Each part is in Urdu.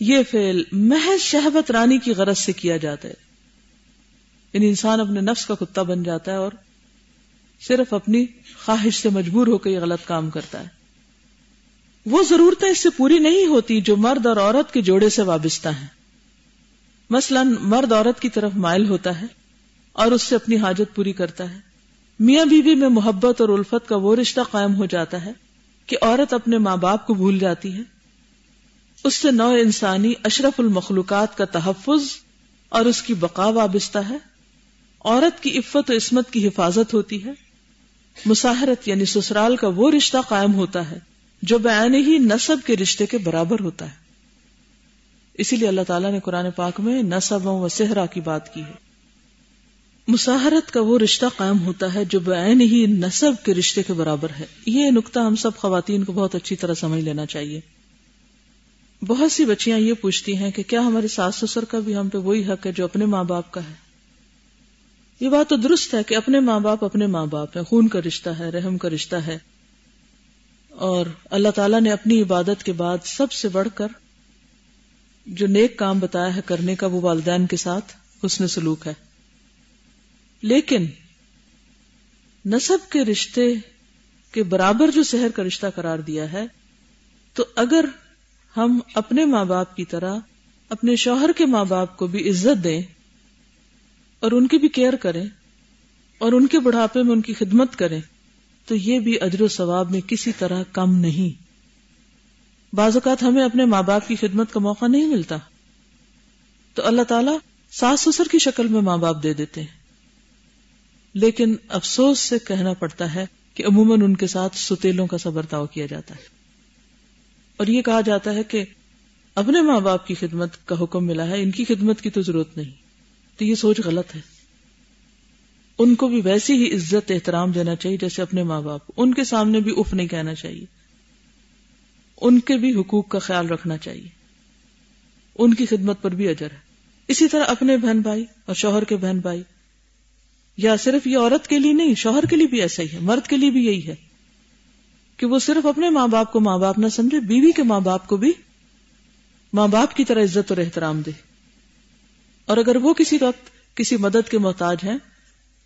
یہ فعل محض شہبت رانی کی غرض سے کیا جاتا ہے۔ یعنی انسان اپنے نفس کا کتا بن جاتا ہے اور صرف اپنی خواہش سے مجبور ہو کے یہ غلط کام کرتا ہے۔ وہ ضرورتیں اس سے پوری نہیں ہوتی جو مرد اور عورت کے جوڑے سے وابستہ ہیں۔ مثلا مرد عورت کی طرف مائل ہوتا ہے اور اس سے اپنی حاجت پوری کرتا ہے۔ میاں بیوی بی میں محبت اور الفت کا وہ رشتہ قائم ہو جاتا ہے کہ عورت اپنے ماں باپ کو بھول جاتی ہے۔ اس سے نو انسانی اشرف المخلوقات کا تحفظ اور اس کی بقا وابستہ ہے۔ عورت کی عفت و عصمت کی حفاظت ہوتی ہے۔ مساحرت یعنی سسرال کا وہ رشتہ قائم ہوتا ہے جو بیان ہی نصب کے رشتے کے برابر ہوتا ہے۔ اسی لیے اللہ تعالیٰ نے قرآن پاک میں نصب و صحرا کی بات کی ہے۔ مساحرت کا وہ رشتہ قائم ہوتا ہے جو بعین ہی نصب کے رشتے کے برابر ہے۔ یہ نقطہ ہم سب خواتین کو بہت اچھی طرح سمجھ لینا چاہیے۔ بہت سی بچیاں یہ پوچھتی ہیں کہ کیا ہمارے ساس سسر کا بھی ہم پہ وہی حق ہے جو اپنے ماں باپ کا ہے؟ یہ بات تو درست ہے کہ اپنے ماں باپ اپنے ماں باپ ہے خون کا رشتہ ہے، رحم کا رشتہ ہے۔ اور اللہ تعالیٰ نے اپنی عبادت کے بعد سب سے بڑھ کر جو نیک کام بتایا ہے کرنے کا، وہ والدین کے ساتھ حسن سلوک ہے۔ لیکن نصب کے رشتے کے برابر جو شہر کا رشتہ قرار دیا ہے، تو اگر ہم اپنے ماں باپ کی طرح اپنے شوہر کے ماں باپ کو بھی عزت دیں اور ان کی بھی کیئر کریں اور ان کے بڑھاپے میں ان کی خدمت کریں، تو یہ بھی اجر و ثواب میں کسی طرح کم نہیں۔ بعض اوقات ہمیں اپنے ماں باپ کی خدمت کا موقع نہیں ملتا۔ تو اللہ تعالیٰ ساس سسر کی شکل میں ماں باپ دے دیتے ہیں۔ لیکن افسوس سے کہنا پڑتا ہے کہ عموماً ان کے ساتھ ستیلوں کا سبرتاؤ کیا جاتا ہے۔ اور یہ کہا جاتا ہے کہ اپنے ماں باپ کی خدمت کا حکم ملا ہے، ان کی خدمت کی تو ضرورت نہیں۔ تو یہ سوچ غلط ہے۔ ان کو بھی ویسی ہی عزت، احترام دینا چاہیے جیسے اپنے ماں باپ۔ ان کے سامنے بھی اف نہیں کہنا چاہیے۔ ان کے بھی حقوق کا خیال رکھنا چاہیے۔ ان کی خدمت پر بھی اجر ہے۔ اسی طرح اپنے بہن بھائی اور شوہر کے بہن بھائی۔ یا صرف یہ عورت کے لیے نہیں، شوہر کے لیے بھی ایسا ہی ہے، مرد کے لیے بھی یہی ہے۔ کہ وہ صرف اپنے ماں باپ کو ماں باپ نہ سمجھے، بیوی کے ماں باپ کو بھی ماں باپ کی طرح عزت اور احترام دے۔ اور اگر وہ کسی وقت کسی مدد کے محتاج ہیں،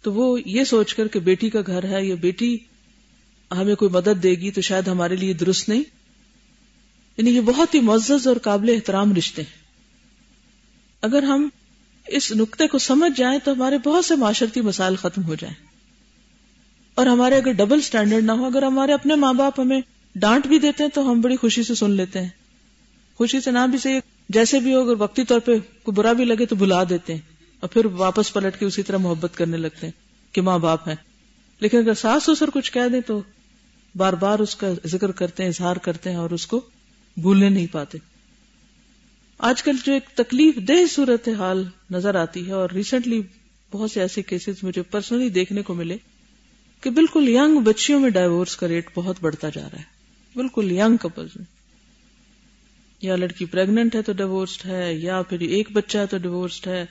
تو وہ یہ سوچ کر کہ بیٹی کا گھر ہے یا بیٹی ہمیں کوئی مدد دے گی تو شاید ہمارے لیے درست نہیں۔ یعنی یہ بہت ہی معزز اور قابل احترام رشتے ہیں۔ اگر ہم اس نقطے کو سمجھ جائیں تو ہمارے بہت سے معاشرتی مسائل ختم ہو جائیں۔ اور ہمارے اگر ڈبل سٹینڈرڈ نہ ہو، اگر ہمارے اپنے ماں باپ ہمیں ڈانٹ بھی دیتے ہیں، تو ہم بڑی خوشی سے سن لیتے ہیں۔ خوشی سے نہ بھی صحیح جیسے بھی ہو، اگر وقتی طور پہ کوئی برا بھی لگے تو بلا دیتے ہیں۔ اور پھر واپس پلٹ کے اسی طرح محبت کرنے لگتے ہیں کہ ماں باپ ہیں۔ لیکن اگر ساس سسر کچھ کہہ دیں تو بار بار اس کا ذکر کرتے ہیں، اظہار کرتے ہیں اور اس کو بھولنے نہیں پاتے۔ آج کل جو ایک تکلیف دہ صورت حال نظر آتی ہے، اور ریسنٹلی بہت سے ایسے کیسز مجھے پرسنلی دیکھنے کو ملے۔ کہ بالکل ینگ بچیوں میں ڈائیورس کا ریٹ بہت بڑھتا جا رہا ہے۔ بالکل ینگ کپلز میں۔ یا لڑکی پریگنٹ ہے تو ڈیوورسڈ ہے، یا پھر ایک بچہ ہے تو ڈیوورسڈ ہے۔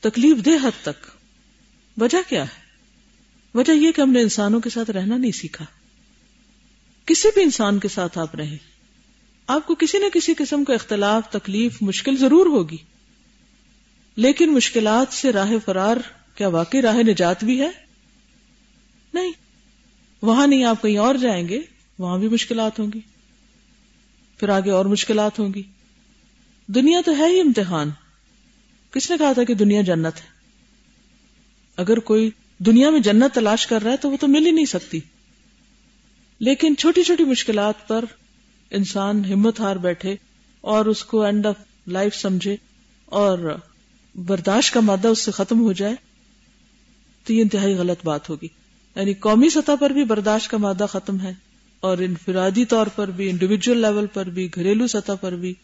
تکلیف دہ حد تک۔ وجہ کیا ہے؟ وجہ یہ کہ ہم نے انسانوں کے ساتھ رہنا نہیں سیکھا۔ کسی بھی انسان کے ساتھ آپ رہیں۔ آپ کو کسی نہ کسی قسم کا اختلاف، تکلیف، مشکل ضرور ہوگی۔ لیکن مشکلات سے راہ فرار، کیا واقعی راہ نجات بھی ہے؟ وہاں نہیں آپ کہیں اور جائیں گے، وہاں بھی مشکلات ہوں گی۔ پھر آگے اور مشکلات ہوں گی۔ دنیا تو ہے ہی امتحان۔ کس نے کہا تھا کہ دنیا جنت ہے؟ اگر کوئی دنیا میں جنت تلاش کر رہا ہے تو وہ تو مل ہی نہیں سکتی۔ لیکن چھوٹی چھوٹی مشکلات پر انسان ہمت ہار بیٹھے اور اس کو اینڈ آف لائف سمجھے اور برداشت کا مادہ اس سے ختم ہو جائے، تو یہ انتہائی غلط بات ہوگی۔ یعنی قومی سطح پر بھی برداشت کا مادہ ختم ہے اور انفرادی طور پر بھی انڈیویجل لیول پر بھی، گھریلو سطح پر بھی۔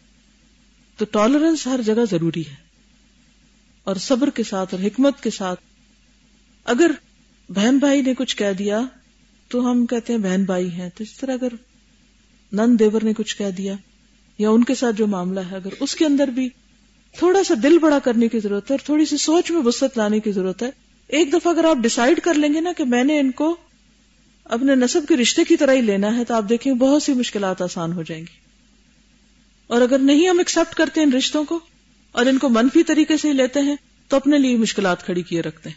تو ٹالرنس ہر جگہ ضروری ہے۔ اور صبر کے ساتھ اور حکمت کے ساتھ۔ اگر بہن بھائی نے کچھ کہہ دیا، تو ہم کہتے ہیں بہن بھائی ہیں۔ تو اس طرح اگر نند دیور نے کچھ کہہ دیا یا ان کے ساتھ جو معاملہ ہے، اگر اس کے اندر بھی تھوڑا سا دل بڑا کرنے کی ضرورت ہے اور تھوڑی سی سوچ میں وسط لانے کی ضرورت ہے ایک دفعہ اگر آپ ڈسائڈ کر لیں گے نا کہ میں نے ان کو اپنے نصب کے رشتے کی طرح ہی لینا ہے، تو آپ دیکھیں بہت سی مشکلات آسان ہو جائیں گی۔ اور اگر نہیں ہم ایکسپٹ کرتے ہیں ان رشتوں کو اور ان کو منفی طریقے سے لیتے ہیں، تو اپنے لیے مشکلات کھڑی کیے رکھتے ہیں۔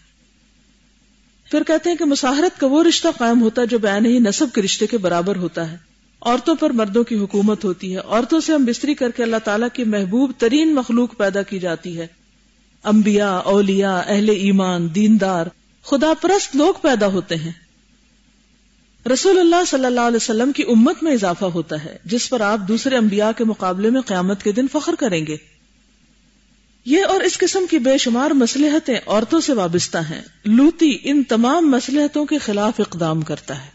پھر کہتے ہیں کہ مساحرت کا وہ رشتہ قائم ہوتا ہے جو بین ہی نصب کے رشتے کے برابر ہوتا ہے۔ عورتوں پر مردوں کی حکومت ہوتی ہے۔ عورتوں سے ہم بستری کر کے اللہ تعالیٰ کی محبوب ترین مخلوق پیدا کی جاتی ہے۔ انبیاء، اولیاء، اہل ایمان، دیندار، خدا پرست لوگ پیدا ہوتے ہیں۔ رسول اللہ صلی اللہ علیہ وسلم کی امت میں اضافہ ہوتا ہے، جس پر آپ دوسرے انبیاء کے مقابلے میں قیامت کے دن فخر کریں گے۔ یہ اور اس قسم کی بے شمار مسلحتیں عورتوں سے وابستہ ہیں۔ لوتی ان تمام مسلحتوں کے خلاف اقدام کرتا ہے۔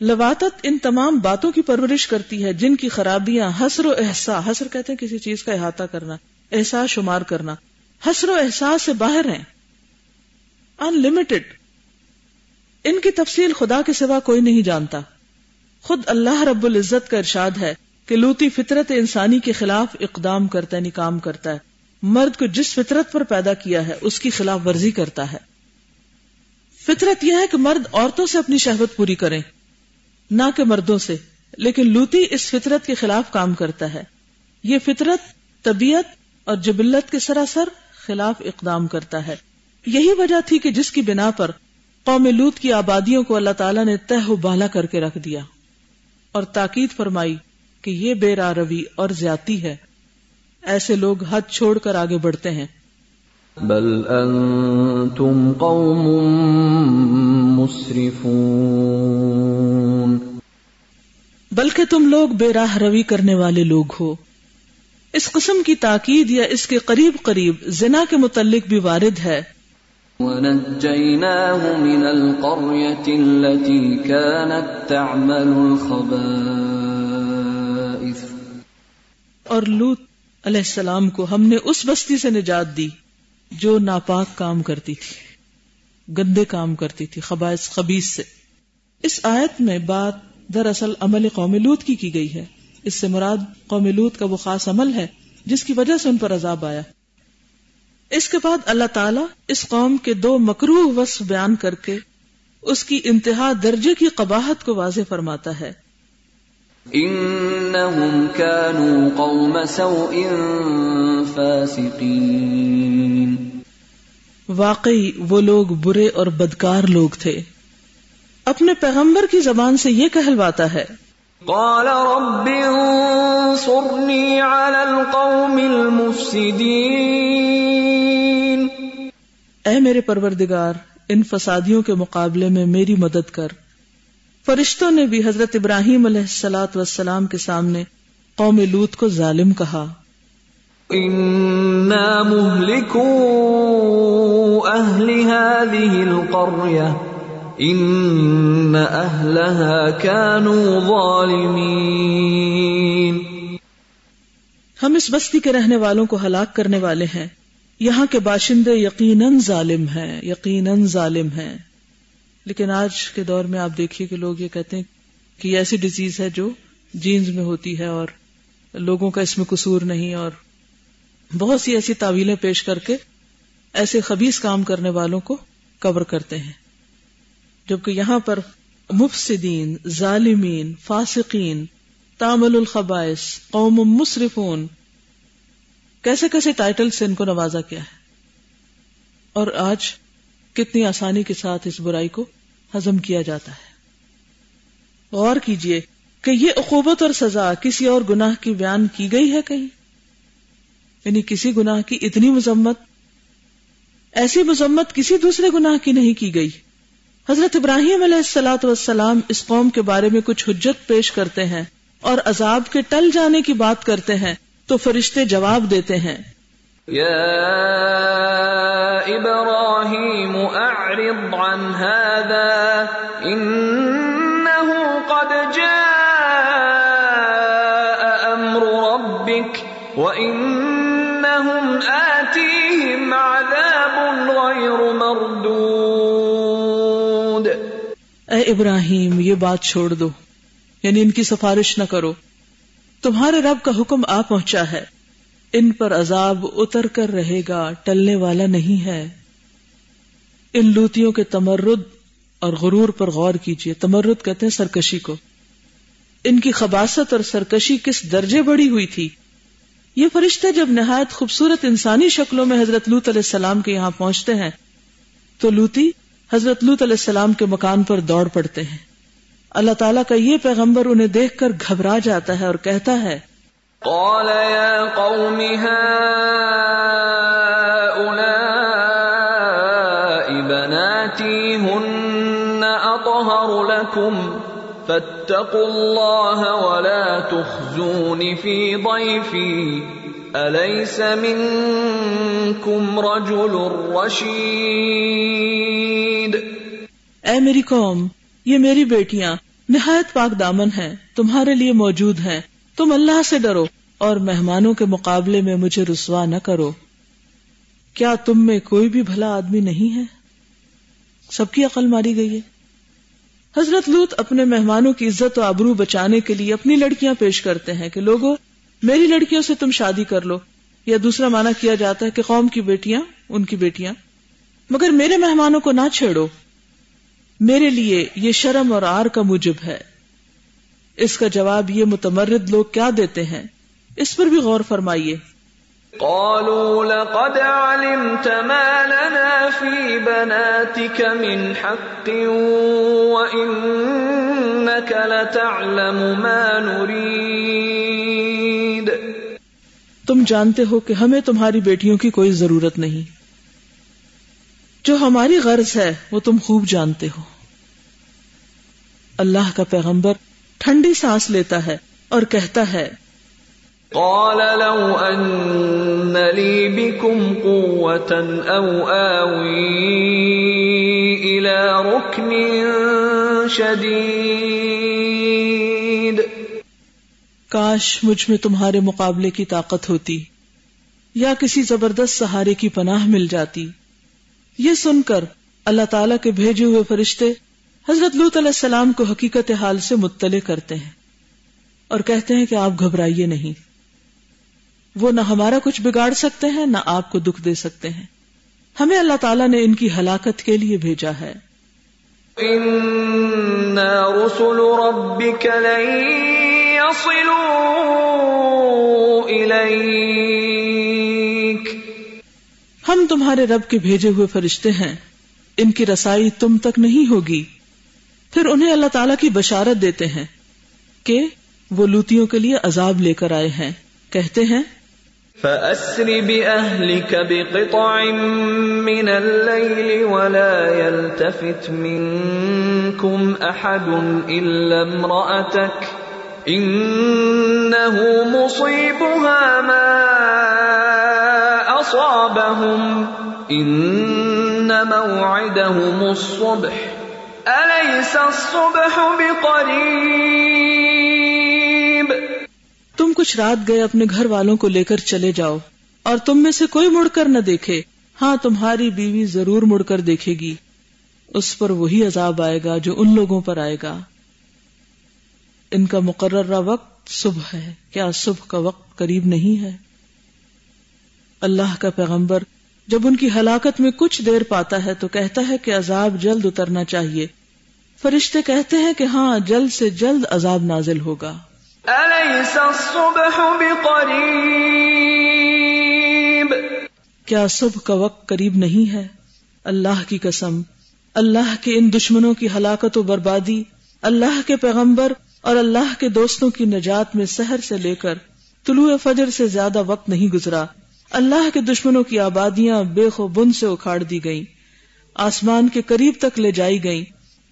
لواتت ان تمام باتوں کی پرورش کرتی ہے، جن کی خرابیاں حسر و احساس، حسر کہتے ہیں کسی چیز کا احاطہ کرنا۔ احساس شمار کرنا۔ حسر و احساس سے باہر ہیں۔ ان لمیٹڈ ان کی تفصیل خدا کے سوا کوئی نہیں جانتا۔ خود اللہ رب العزت کا ارشاد ہے کہ لوتی فطرت انسانی کے خلاف اقدام کرتا ہے یعنی کام کرتا ہے۔ مرد کو جس فطرت پر پیدا کیا ہے، اس کی خلاف ورزی کرتا ہے۔ فطرت یہ ہے کہ مرد عورتوں سے اپنی شہوت پوری کریں۔ نہ کہ مردوں سے۔ لیکن لوتی اس فطرت کے خلاف کام کرتا ہے۔ یہ فطرت، طبیعت اور جبلت کے سراسر خلاف اقدام کرتا ہے۔ یہی وجہ تھی کہ جس کی بنا پر قوم لوت کی آبادیوں کو اللہ تعالیٰ نے تہ بالا کر کے رکھ دیا اور تاکید فرمائی کہ یہ بے روی اور زیادتی ہے۔ ایسے لوگ حد چھوڑ کر آگے بڑھتے ہیں۔ بل انتم قوم مسرفون۔ بلکہ تم لوگ بے راہ روی کرنے والے لوگ ہو۔ اس قسم کی تاکید یا اس کے قریب قریب زنا کے متعلق بھی وارد ہے۔ ونجيناه من القرية التي كانت تعمل الخبائث۔ اور لوت علیہ السلام کو ہم نے اس بستی سے نجات دی جو ناپاک کام کرتی تھی گندے کام کرتی تھی خبائث خبیص سے۔ اس آیت میں بات دراصل عمل قوم لوت کی کی گئی ہے۔ اس سے مراد قوم لوت کا وہ خاص عمل ہے جس کی وجہ سے ان پر عذاب آیا۔ اس کے بعد اللہ تعالیٰ اس قوم کے دو مکرو وصف بیان کر کے اس کی انتہا درجے کی قباحت کو واضح فرماتا ہے۔ انہم كانوا قوم سوء فاسقین۔ واقعی وہ لوگ برے اور بدکار لوگ تھے۔ اپنے پیغمبر کی زبان سے یہ کہلواتا ہے قال رب انصرنی علی القوم المفسدین اے میرے پروردگار ان فسادیوں کے مقابلے میں میری مدد کر۔ فرشتوں نے بھی حضرت ابراہیم علیہ السلاۃ والسلام کے سامنے قوم لوت کو ظالم کہا۔ اهل هذه القرية۔ ان اهلها كانوا ظالمين۔ ہم اس بستی کے رہنے والوں کو ہلاک کرنے والے ہیں۔ یہاں کے باشندے یقیناً ظالم ہیں، یقیناً ظالم ہیں۔ لیکن آج کے دور میں آپ دیکھیے کہ لوگ یہ کہتے ہیں کہ یہ ایسی ڈیزیز ہے جو جینز میں ہوتی ہے اور لوگوں کا اس میں قصور نہیں اور بہت سی ایسی تعویلیں پیش کر کے ایسے خبیص کام کرنے والوں کو کور کرتے ہیں۔ جبکہ یہاں پر مفسدین، ظالمین، فاسقین تامل الخبائش قوم مصرفون کیسے کیسے ٹائٹل سے ان کو نوازا کیا ہے؟ اور آج کتنی آسانی کے ساتھ اس برائی کو ہزم کیا جاتا ہے؟ غور کیجیے کہ یہ اقوبت اور سزا کسی اور گناہ کی بیان کی گئی ہے کہیں؟ یعنی کسی گناہ کی اتنی مذمت، ایسی مذمت کسی دوسرے گناہ کی نہیں کی گئی۔ حضرت ابراہیم علیہ السلاۃ والسلام اس قوم کے بارے میں کچھ حجت پیش کرتے ہیں اور عذاب کے ٹل جانے کی بات کرتے ہیں تو فرشتے جواب دیتے ہیں۔ ابراہیم اعرض عن هذا انه قد جاء امر ربك وانهم اے ابراہیم، یہ بات چھوڑ دو۔ یعنی ان کی سفارش نہ کرو۔ تمہارے رب کا حکم آ پہنچا ہے۔ ان پر عذاب اتر کر رہے گا، ٹلنے والا نہیں ہے۔ ان لوتیوں کے تمرد اور غرور پر غور کیجیے تمرد کہتے ہیں سرکشی کو۔ ان کی خباست اور سرکشی کس درجے بڑی ہوئی تھی؟ یہ فرشتے جب نہایت خوبصورت انسانی شکلوں میں حضرت لوت علیہ السلام کے یہاں پہنچتے ہیں، تو لوتی حضرت لوت علیہ السلام کے مکان پر دوڑ پڑتے ہیں۔ اللہ تعالیٰ کا یہ پیغمبر انہیں دیکھ کر گھبرا جاتا ہے اور کہتا ہے، قال يا قوم هؤلاء بناتي هن أطهر لكم، فاتقوا الله ولا تخزون في ضيفي، أليس منكم رجل رشيد؟ اے میری قوم، یہ میری بیٹیاں نہایت پاک دامن ہیں، تمہارے لیے موجود ہیں۔ تم اللہ سے ڈرو اور مہمانوں کے مقابلے میں مجھے رسوا نہ کرو۔ کیا تم میں کوئی بھی بھلا آدمی نہیں ہے؟ سب کی عقل ماری گئی ہے۔ حضرت لوت اپنے مہمانوں کی عزت و آبرو بچانے کے لیے اپنی لڑکیاں پیش کرتے ہیں کہ لوگوں میری لڑکیوں سے تم شادی کر لو۔ یا دوسرا مانا کیا جاتا ہے کہ قوم کی بیٹیاں، ان کی بیٹیاں۔ مگر میرے مہمانوں کو نہ چھیڑو۔ میرے لیے یہ شرم اور آر کا موجب ہے۔ اس کا جواب یہ متمرد لوگ کیا دیتے ہیں؟ اس پر بھی غور فرمائیے۔ قالوا لقد علمت ما لنا في بناتك من حق وإنك لتعلم ما نريد۔ تم جانتے ہو کہ ہمیں تمہاری بیٹیوں کی کوئی ضرورت نہیں۔ جو ہماری غرض ہے۔ وہ تم خوب جانتے ہو۔ اللہ کا پیغمبر ٹھنڈی سانس لیتا ہے اور کہتا ہے قال لو لي بكم قوة أو آوي إلى ركن شديد۔ کاش مجھ میں تمہارے مقابلے کی طاقت ہوتی یا کسی زبردست سہارے کی پناہ مل جاتی۔ یہ سن کر اللہ تعالیٰ کے بھیجے ہوئے فرشتے حضرت لوت علیہ السلام کو حقیقت حال سے مطلع کرتے ہیں اور کہتے ہیں کہ آپ گھبرائیے نہیں۔ وہ نہ ہمارا کچھ بگاڑ سکتے ہیں، نہ آپ کو دکھ دے سکتے ہیں۔ ہمیں اللہ تعالیٰ نے ان کی ہلاکت کے لیے بھیجا ہے۔ رسل ربك لن يصلوا إليك ہم تمہارے رب کے بھیجے ہوئے فرشتے ہیں۔ ان کی رسائی تم تک نہیں ہوگی۔ پھر انہیں اللہ تعالیٰ کی بشارت دیتے ہیں کہ وہ لوتیوں کے لیے عذاب لے کر آئے ہیں۔ کہتے ہیں، فأسر بأهلك بقطع من الليل ولا يلتفت منكم أحد إلا امرأتك إنه مصيبها ما أصابهم. إن موعدهم الصبح. أليس الصبح بقريب؟ تم کچھ رات گئے اپنے گھر والوں کو لے کر چلے جاؤ، اور تم میں سے کوئی مڑ کر نہ دیکھے۔ ہاں تمہاری بیوی ضرور مڑ کر دیکھے گی۔ اس پر وہی عذاب آئے گا جو ان لوگوں پر آئے گا۔ ان کا مقررہ وقت صبح ہے۔ کیا صبح کا وقت قریب نہیں ہے؟ اللہ کا پیغمبر جب ان کی ہلاکت میں کچھ دیر پاتا ہے تو کہتا ہے کہ عذاب جلد اترنا چاہیے۔ فرشتے کہتے ہیں کہ ہاں جلد سے جلد عذاب نازل ہوگا۔ الصبح بقريب؟ کیا صبح کا وقت قریب نہیں ہے؟ اللہ کی قسم اللہ کے ان دشمنوں کی ہلاکت و بربادی اللہ کے پیغمبر اور اللہ کے دوستوں کی نجات میں سحر سے لے کر طلوع فجر سے زیادہ وقت نہیں گزرا۔ اللہ کے دشمنوں کی آبادیاں بے بن سے اکھاڑ دی گئیں۔ آسمان کے قریب تک لے جائی گئیں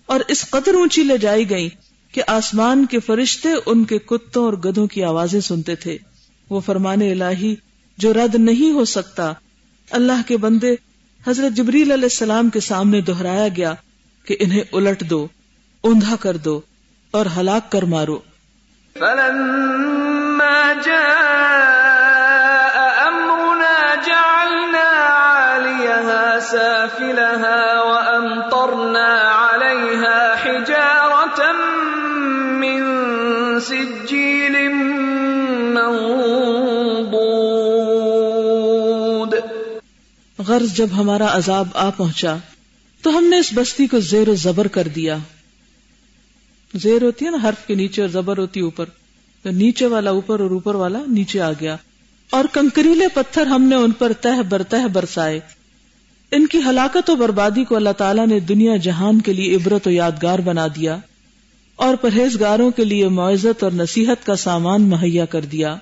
اور اس قدر اونچی لے جائی گئیں کہ آسمان کے فرشتے ان کے کتوں اور گدھوں کی آوازیں سنتے تھے۔ وہ فرمان الہی جو رد نہیں ہو سکتا، اللہ کے بندے، حضرت جبریل علیہ السلام کے سامنے دہرایا گیا کہ انہیں الٹ دو، اوندھا کر دو اور ہلاک کر مارو۔ فلما جاء سافلها وأمطرنا عليها حجارة من سجيل منضود. غرض جب ہمارا عذاب آ پہنچا، تو ہم نے اس بستی کو زیر و زبر کر دیا۔ زیر ہوتی ہے نا، حرف کے نیچے اور زبر ہوتی ہے اوپر۔ تو نیچے والا اوپر اور اوپر والا نیچے آ گیا۔ اور کنکریلے پتھر ہم نے ان پر تہ برتہ برسائے۔ ان کی ہلاکت و بربادی کو اللہ تعالیٰ نے دنیا جہان کے لیے عبرت و یادگار بنا دیا اور پرہیزگاروں کے لیے معزت اور نصیحت کا سامان مہیا کر دیا۔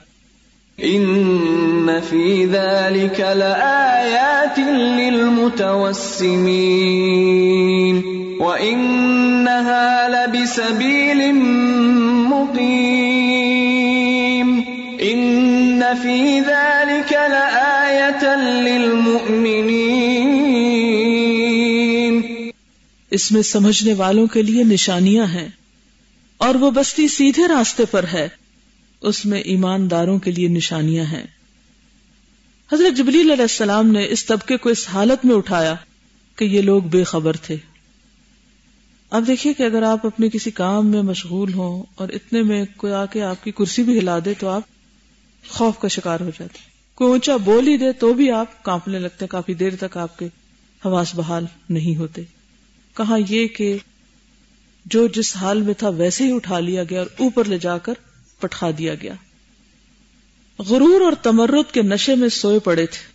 ان فی ذلك لآیات للمتوسمین وانها لبسبیل مقیم۔ ان فی ذلك لآیتا للمؤمنین۔ اس میں سمجھنے والوں کے لیے نشانیاں ہیں اور وہ بستی سیدھے راستے پر ہے، اس میں ایمانداروں کے لیے نشانیاں ہیں۔ حضرت جبریل علیہ السلام نے اس طبقے کو اس حالت میں اٹھایا کہ یہ لوگ بے خبر تھے۔ اب دیکھیے کہ اگر آپ اپنے کسی کام میں مشغول ہوں اور اتنے میں کوئی آ کے آپ کی کرسی بھی ہلا دے تو آپ خوف کا شکار ہو جاتے کوئی اونچا بول ہی دے تو بھی آپ کانپنے لگتے کافی دیر تک آپ کے حواس بحال نہیں ہوتے۔ کہاں یہ کہ جو جس حال میں تھا ویسے ہی اٹھا لیا گیا اور اوپر لے جا کر پٹھا دیا گیا۔ غرور اور تمرد کے نشے میں سوئے پڑے تھے۔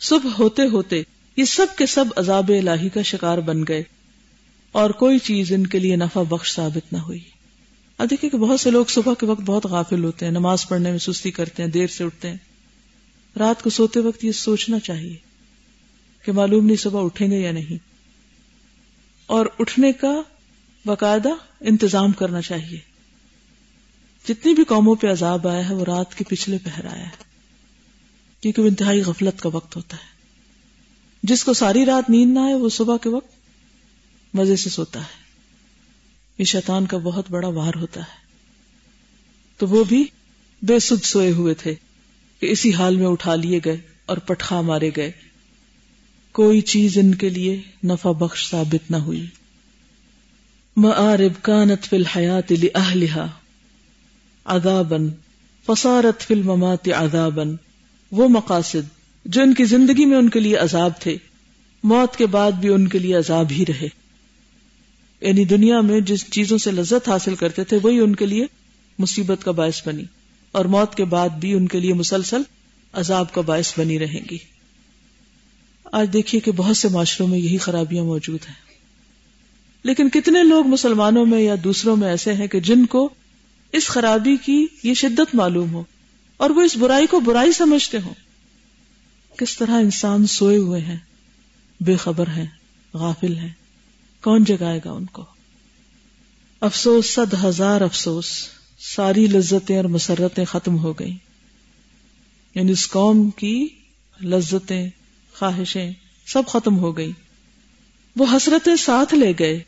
صبح ہوتے ہوتے یہ سب کے سب عذاب الہی کا شکار بن گئے اور کوئی چیز ان کے لیے نفع بخش ثابت نہ ہوئی۔ اب دیکھیں کہ بہت سے لوگ صبح کے وقت بہت غافل ہوتے ہیں، نماز پڑھنے میں سستی کرتے ہیں، دیر سے اٹھتے ہیں۔ رات کو سوتے وقت یہ سوچنا چاہیے کہ معلوم نہیں صبح اٹھیں گے یا نہیں۔ اور اٹھنے کا باقاعدہ انتظام کرنا چاہیے۔ جتنی بھی قوموں پہ عذاب آیا ہے، وہ رات کے پچھلے پہر آیا ہے۔ کیونکہ وہ انتہائی غفلت کا وقت ہوتا ہے۔ جس کو ساری رات نیند نہ آئے، وہ صبح کے وقت مزے سے سوتا ہے۔ یہ شیطان کا بہت بڑا وار ہوتا ہے۔ تو وہ بھی بے سد سوئے ہوئے تھے کہ اسی حال میں اٹھا لیے گئے اور پٹخا مارے گئے۔ کوئی چیز ان کے لیے نفع بخش ثابت نہ ہوئی۔ معارب کانت فی الحیات لأہلہا عذابن فصارت فی الممات عذابن وہ مقاصد جو ان کی زندگی میں ان کے لیے عذاب تھے، موت کے بعد بھی ان کے لیے عذاب ہی رہے۔ یعنی دنیا میں جس چیزوں سے لذت حاصل کرتے تھے، وہی ان کے لیے مصیبت کا باعث بنی۔ اور موت کے بعد بھی ان کے لیے مسلسل عذاب کا باعث بنی رہیں گی۔ آج دیکھیے کہ بہت سے معاشروں میں یہی خرابیاں موجود ہیں۔ لیکن کتنے لوگ مسلمانوں میں یا دوسروں میں ایسے ہیں کہ جن کو اس خرابی کی یہ شدت معلوم ہو اور وہ اس برائی کو برائی سمجھتے ہوں۔ کس طرح انسان سوئے ہوئے ہیں، بے خبر ہیں، غافل ہیں، کون جگائے گا ان کو؟ افسوس، صد ہزار افسوس، ساری لذتیں اور مسرتیں ختم ہو گئیں۔ یعنی اس قوم کی لذتیں خواہشیں سب ختم ہو گئی وہ حسرتیں ساتھ لے گئے۔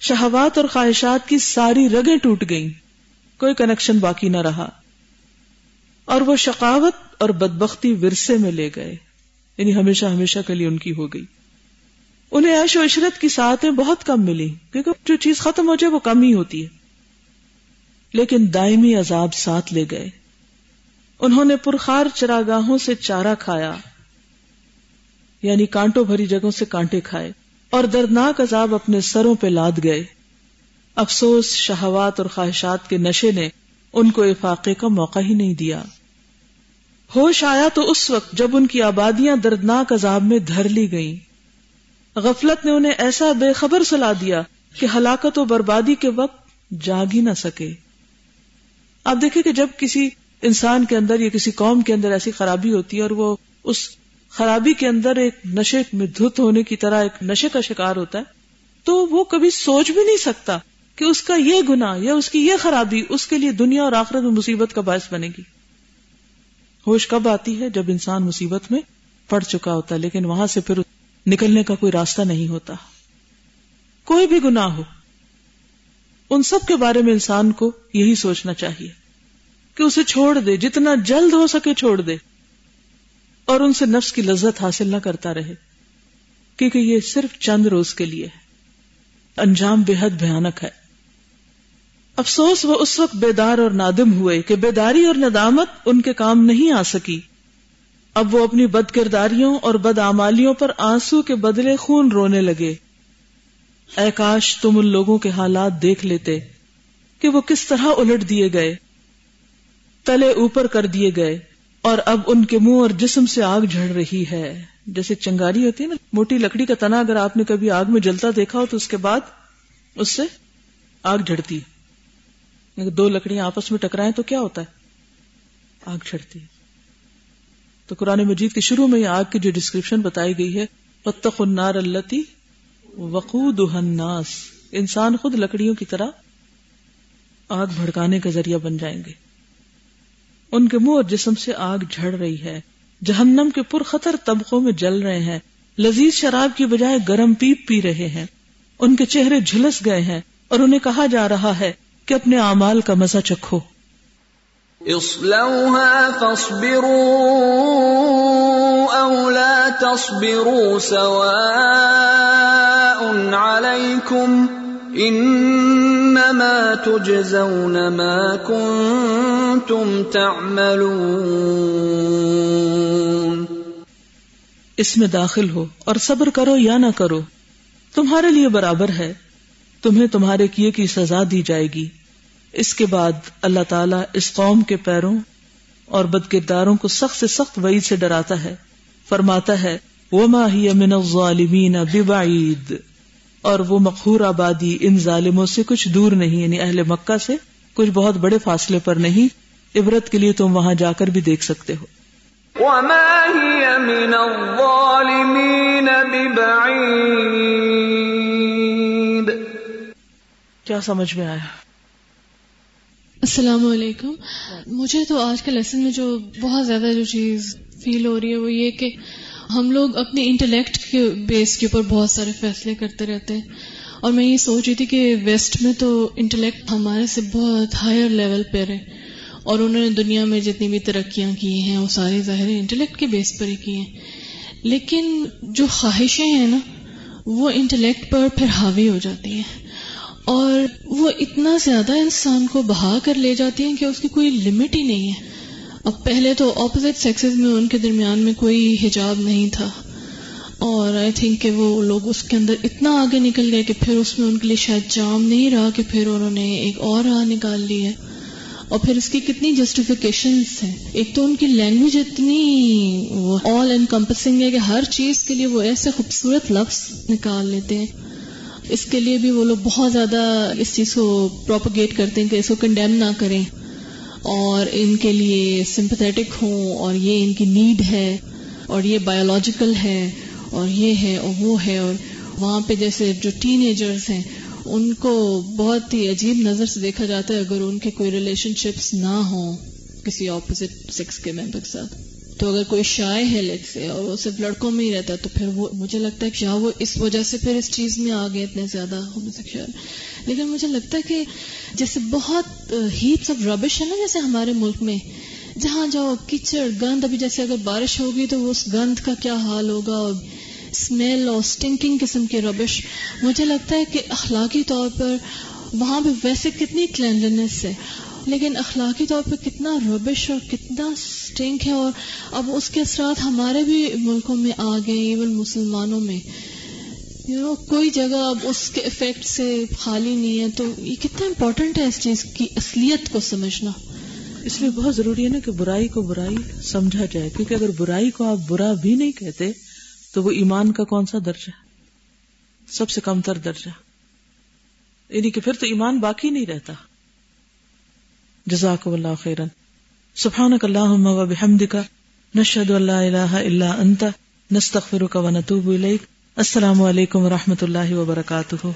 شہوات اور خواہشات کی ساری رگیں ٹوٹ گئیں۔ کوئی کنیکشن باقی نہ رہا۔ اور وہ شقاوت اور بدبختی ورثے میں لے گئے۔ یعنی ہمیشہ ہمیشہ کے لیے ان کی ہو گئی۔ انہیں عیش و عشرت کی ساتھیں بہت کم ملی کیونکہ جو چیز ختم ہو جائے وہ کم ہی ہوتی ہے۔ لیکن دائمی عذاب ساتھ لے گئے۔ انہوں نے پرخار چراگاہوں سے چارہ کھایا۔ یعنی کانٹوں بھری جگہوں سے کانٹے کھائے اور دردناک عذاب اپنے سروں پہ لاد گئے۔ افسوس، شہوات اور خواہشات کے نشے نے ان کو افاقے کا موقع ہی نہیں دیا۔ ہوش آیا تو اس وقت جب ان کی آبادیاں دردناک عذاب میں دھر لی گئیں۔ غفلت نے انہیں ایسا بے خبر سلا دیا کہ ہلاکت و بربادی کے وقت جاگ ہی نہ سکے۔ آپ دیکھیں کہ جب کسی انسان کے اندر یا کسی قوم کے اندر ایسی خرابی ہوتی ہے اور وہ اس خرابی کے اندر ایک نشے میں دھت ہونے کی طرح ایک نشے کا شکار ہوتا ہے، تو وہ کبھی سوچ بھی نہیں سکتا کہ اس کا یہ گنا یا اس کی یہ خرابی اس کے لیے دنیا اور آخرت میں مصیبت کا باعث بنے گی۔ ہوش کب آتی ہے جب انسان مصیبت میں پڑ چکا ہوتا ہے لیکن وہاں سے پھر نکلنے کا کوئی راستہ نہیں ہوتا۔ کوئی بھی گنا ہو، ان سب کے بارے میں انسان کو یہی سوچنا چاہیے کہ اسے چھوڑ دے، جتنا جلد ہو سکے چھوڑ دے۔ اور ان سے نفس کی لذت حاصل نہ کرتا رہے، کیونکہ یہ صرف چند روز کے لیے ہے۔ انجام بے حد بھیانک ہے۔ افسوس، وہ اس وقت بیدار اور نادم ہوئے کہ بیداری اور ندامت ان کے کام نہیں آ سکی۔ اب وہ اپنی بد کرداریوں اور بد آمالیوں پر آنسو کے بدلے خون رونے لگے۔ اے کاش تم ان لوگوں کے حالات دیکھ لیتے کہ وہ کس طرح الٹ دیے گئے، تلے اوپر کر دیے گئے۔ اور اب ان کے منہ اور جسم سے آگ جھڑ رہی ہے۔ جیسے چنگاری ہوتی ہے نا، موٹی لکڑی کا تنا اگر آپ نے کبھی آگ میں جلتا دیکھا ہو تو اس کے بعد اس سے آگ جھڑتی دو لکڑیاں آپس میں ٹکرائیں تو کیا ہوتا ہے؟ آگ جھڑتی تو قرآن مجید کے شروع میں آگ کی جو ڈسکرپشن بتائی گئی ہے پتخ النار التی وقود الناس۔ انسان خود لکڑیوں کی طرح آگ بھڑکانے کا ذریعہ بن جائیں گے۔ ان کے منہ اور جسم سے آگ جھڑ رہی ہے۔ جہنم کے پرخطر طبقوں میں جل رہے ہیں۔ لذیذ شراب کی بجائے گرم پیپ پی رہے ہیں۔ ان کے چہرے جھلس گئے ہیں اور انہیں کہا جا رہا ہے کہ اپنے اعمال کا مزہ چکھو۔ اصلوها فاصبروا او لا تصبروا سواء عليكم انما تجزون ما كنتم تعملون. اس میں داخل ہو اور صبر کرو یا نہ کرو، تمہارے لیے برابر ہے، تمہیں تمہارے کیے کی سزا دی جائے گی۔ اس کے بعد اللہ تعالیٰ اس قوم کے پیروں اور بد کرداروں کو سخت سے سخت وعید سے ڈراتا ہے۔ فرماتا ہے وہ ماہی امن الظالمین ببعید اور وہ مقہور آبادی ان ظالموں سے کچھ دور نہیں یعنی اہل مکہ سے کچھ بہت بڑے فاصلے پر نہیں عبرت کے لیے تم وہاں جا کر بھی دیکھ سکتے ہو۔ وما هي من الظالمين ببعيد۔ کیا سمجھ میں آیا؟ السلام علیکم۔ مجھے تو آج کے لیسن میں جو بہت زیادہ جو چیز فیل ہو رہی ہے وہ یہ کہ ہم لوگ اپنے انٹلیکٹ کے بیس کے اوپر بہت سارے فیصلے کرتے رہتے ہیں۔ اور میں یہ سوچ رہی تھی کہ ویسٹ میں تو انٹلیکٹ ہمارے سے بہت ہائر لیول پہ رہے اور انہوں نے دنیا میں جتنی بھی ترقیاں کی ہیں، وہ ساری ظاہر انٹلیکٹ کے بیس پر ہی کی ہیں۔ لیکن جو خواہشیں ہیں نا، وہ انٹلیکٹ پر پھر حاوی ہو جاتی ہیں۔ اور وہ اتنا زیادہ انسان کو بہا کر لے جاتی ہیں کہ اس کی کوئی لمٹ ہی نہیں ہے۔ اب پہلے تو اپوزٹ سیکسز میں، ان کے درمیان میں کوئی حجاب نہیں تھا۔ اور آئی تھنک کہ وہ لوگ اس کے اندر اتنا آگے نکل گئے کہ پھر اس میں ان کے لیے شاید جام نہیں رہا کہ پھر انہوں نے ایک اور راہ نکال لی ہے۔ اور پھر اس کی کتنی جسٹیفیکیشن ہیں؟ ایک تو ان کی لینگویج اتنی آل انکمپسنگ ہے کہ ہر چیز کے لیے وہ ایسے خوبصورت لفظ نکال لیتے ہیں۔ اس کے لیے بھی وہ لوگ بہت زیادہ اس چیز کو پروپگیٹ کرتے ہیں کہ اس کو کنڈیم نہ کریں۔ اور ان کے لیے سمپتھیٹک ہوں اور یہ ان کی نیڈ ہے اور یہ بایولوجیکل ہے اور یہ ہے اور وہ ہے اور وہاں پہ جیسے جو ٹین ایجرس ہیں ان کو بہت ہی عجیب نظر سے دیکھا جاتا ہے اگر ان کے کوئی ریلیشن شپس نہ ہوں کسی اپوزٹ سیکس کے ممبر کے ساتھ۔ تو اگر کوئی شائع ہے لیٹ سے اور وہ صرف لڑکوں میں ہی رہتا تو پھر وہ مجھے لگتا ہے کہ وہ اس وجہ سے پھر اس چیز میں آ گئے اتنے زیادہ ہونے سیکشل لیکن مجھے لگتا ہے کہ جیسے بہت ہیپس آف ربش ہے نا جیسے ہمارے ملک میں۔ جہاں جاؤ کچڑ گند، ابھی جیسے اگر بارش ہوگی تو اس گند کا کیا حال ہوگا اور اسمیل اور اسٹنکنگ قسم کے ربش مجھے لگتا ہے کہ اخلاقی طور پر وہاں پہ ویسے کتنی کلینلینس ہے. لیکن اخلاقی طور پہ کتنا ربش اور کتنا اسٹنک ہے اور اب اس کے اثرات ہمارے بھی ملکوں میں آ گئے ایون مسلمانوں میں. یو نو کوئی جگہ اب اس کے افیکٹ سے خالی نہیں ہے، تو یہ کتنا امپورٹنٹ ہے اس چیز کی اصلیت کو سمجھنا. اس لیے بہت ضروری ہے نا کہ برائی کو برائی سمجھا جائے، کیونکہ اگر برائی کو آپ برا بھی نہیں کہتے تو وہ ایمان کا کون سا درجہ سب سے کم تر درجہ۔ یعنی کہ پھر تو ایمان باقی نہیں رہتا۔ جزاک اللہ خیرن۔ سبحانک اللہم و بحمدک۔ نشہد اللہ الہ الا انت۔ نستغفرک و نتوب الیک۔ السلام علیکم و رحمۃ اللہ وبرکاتہ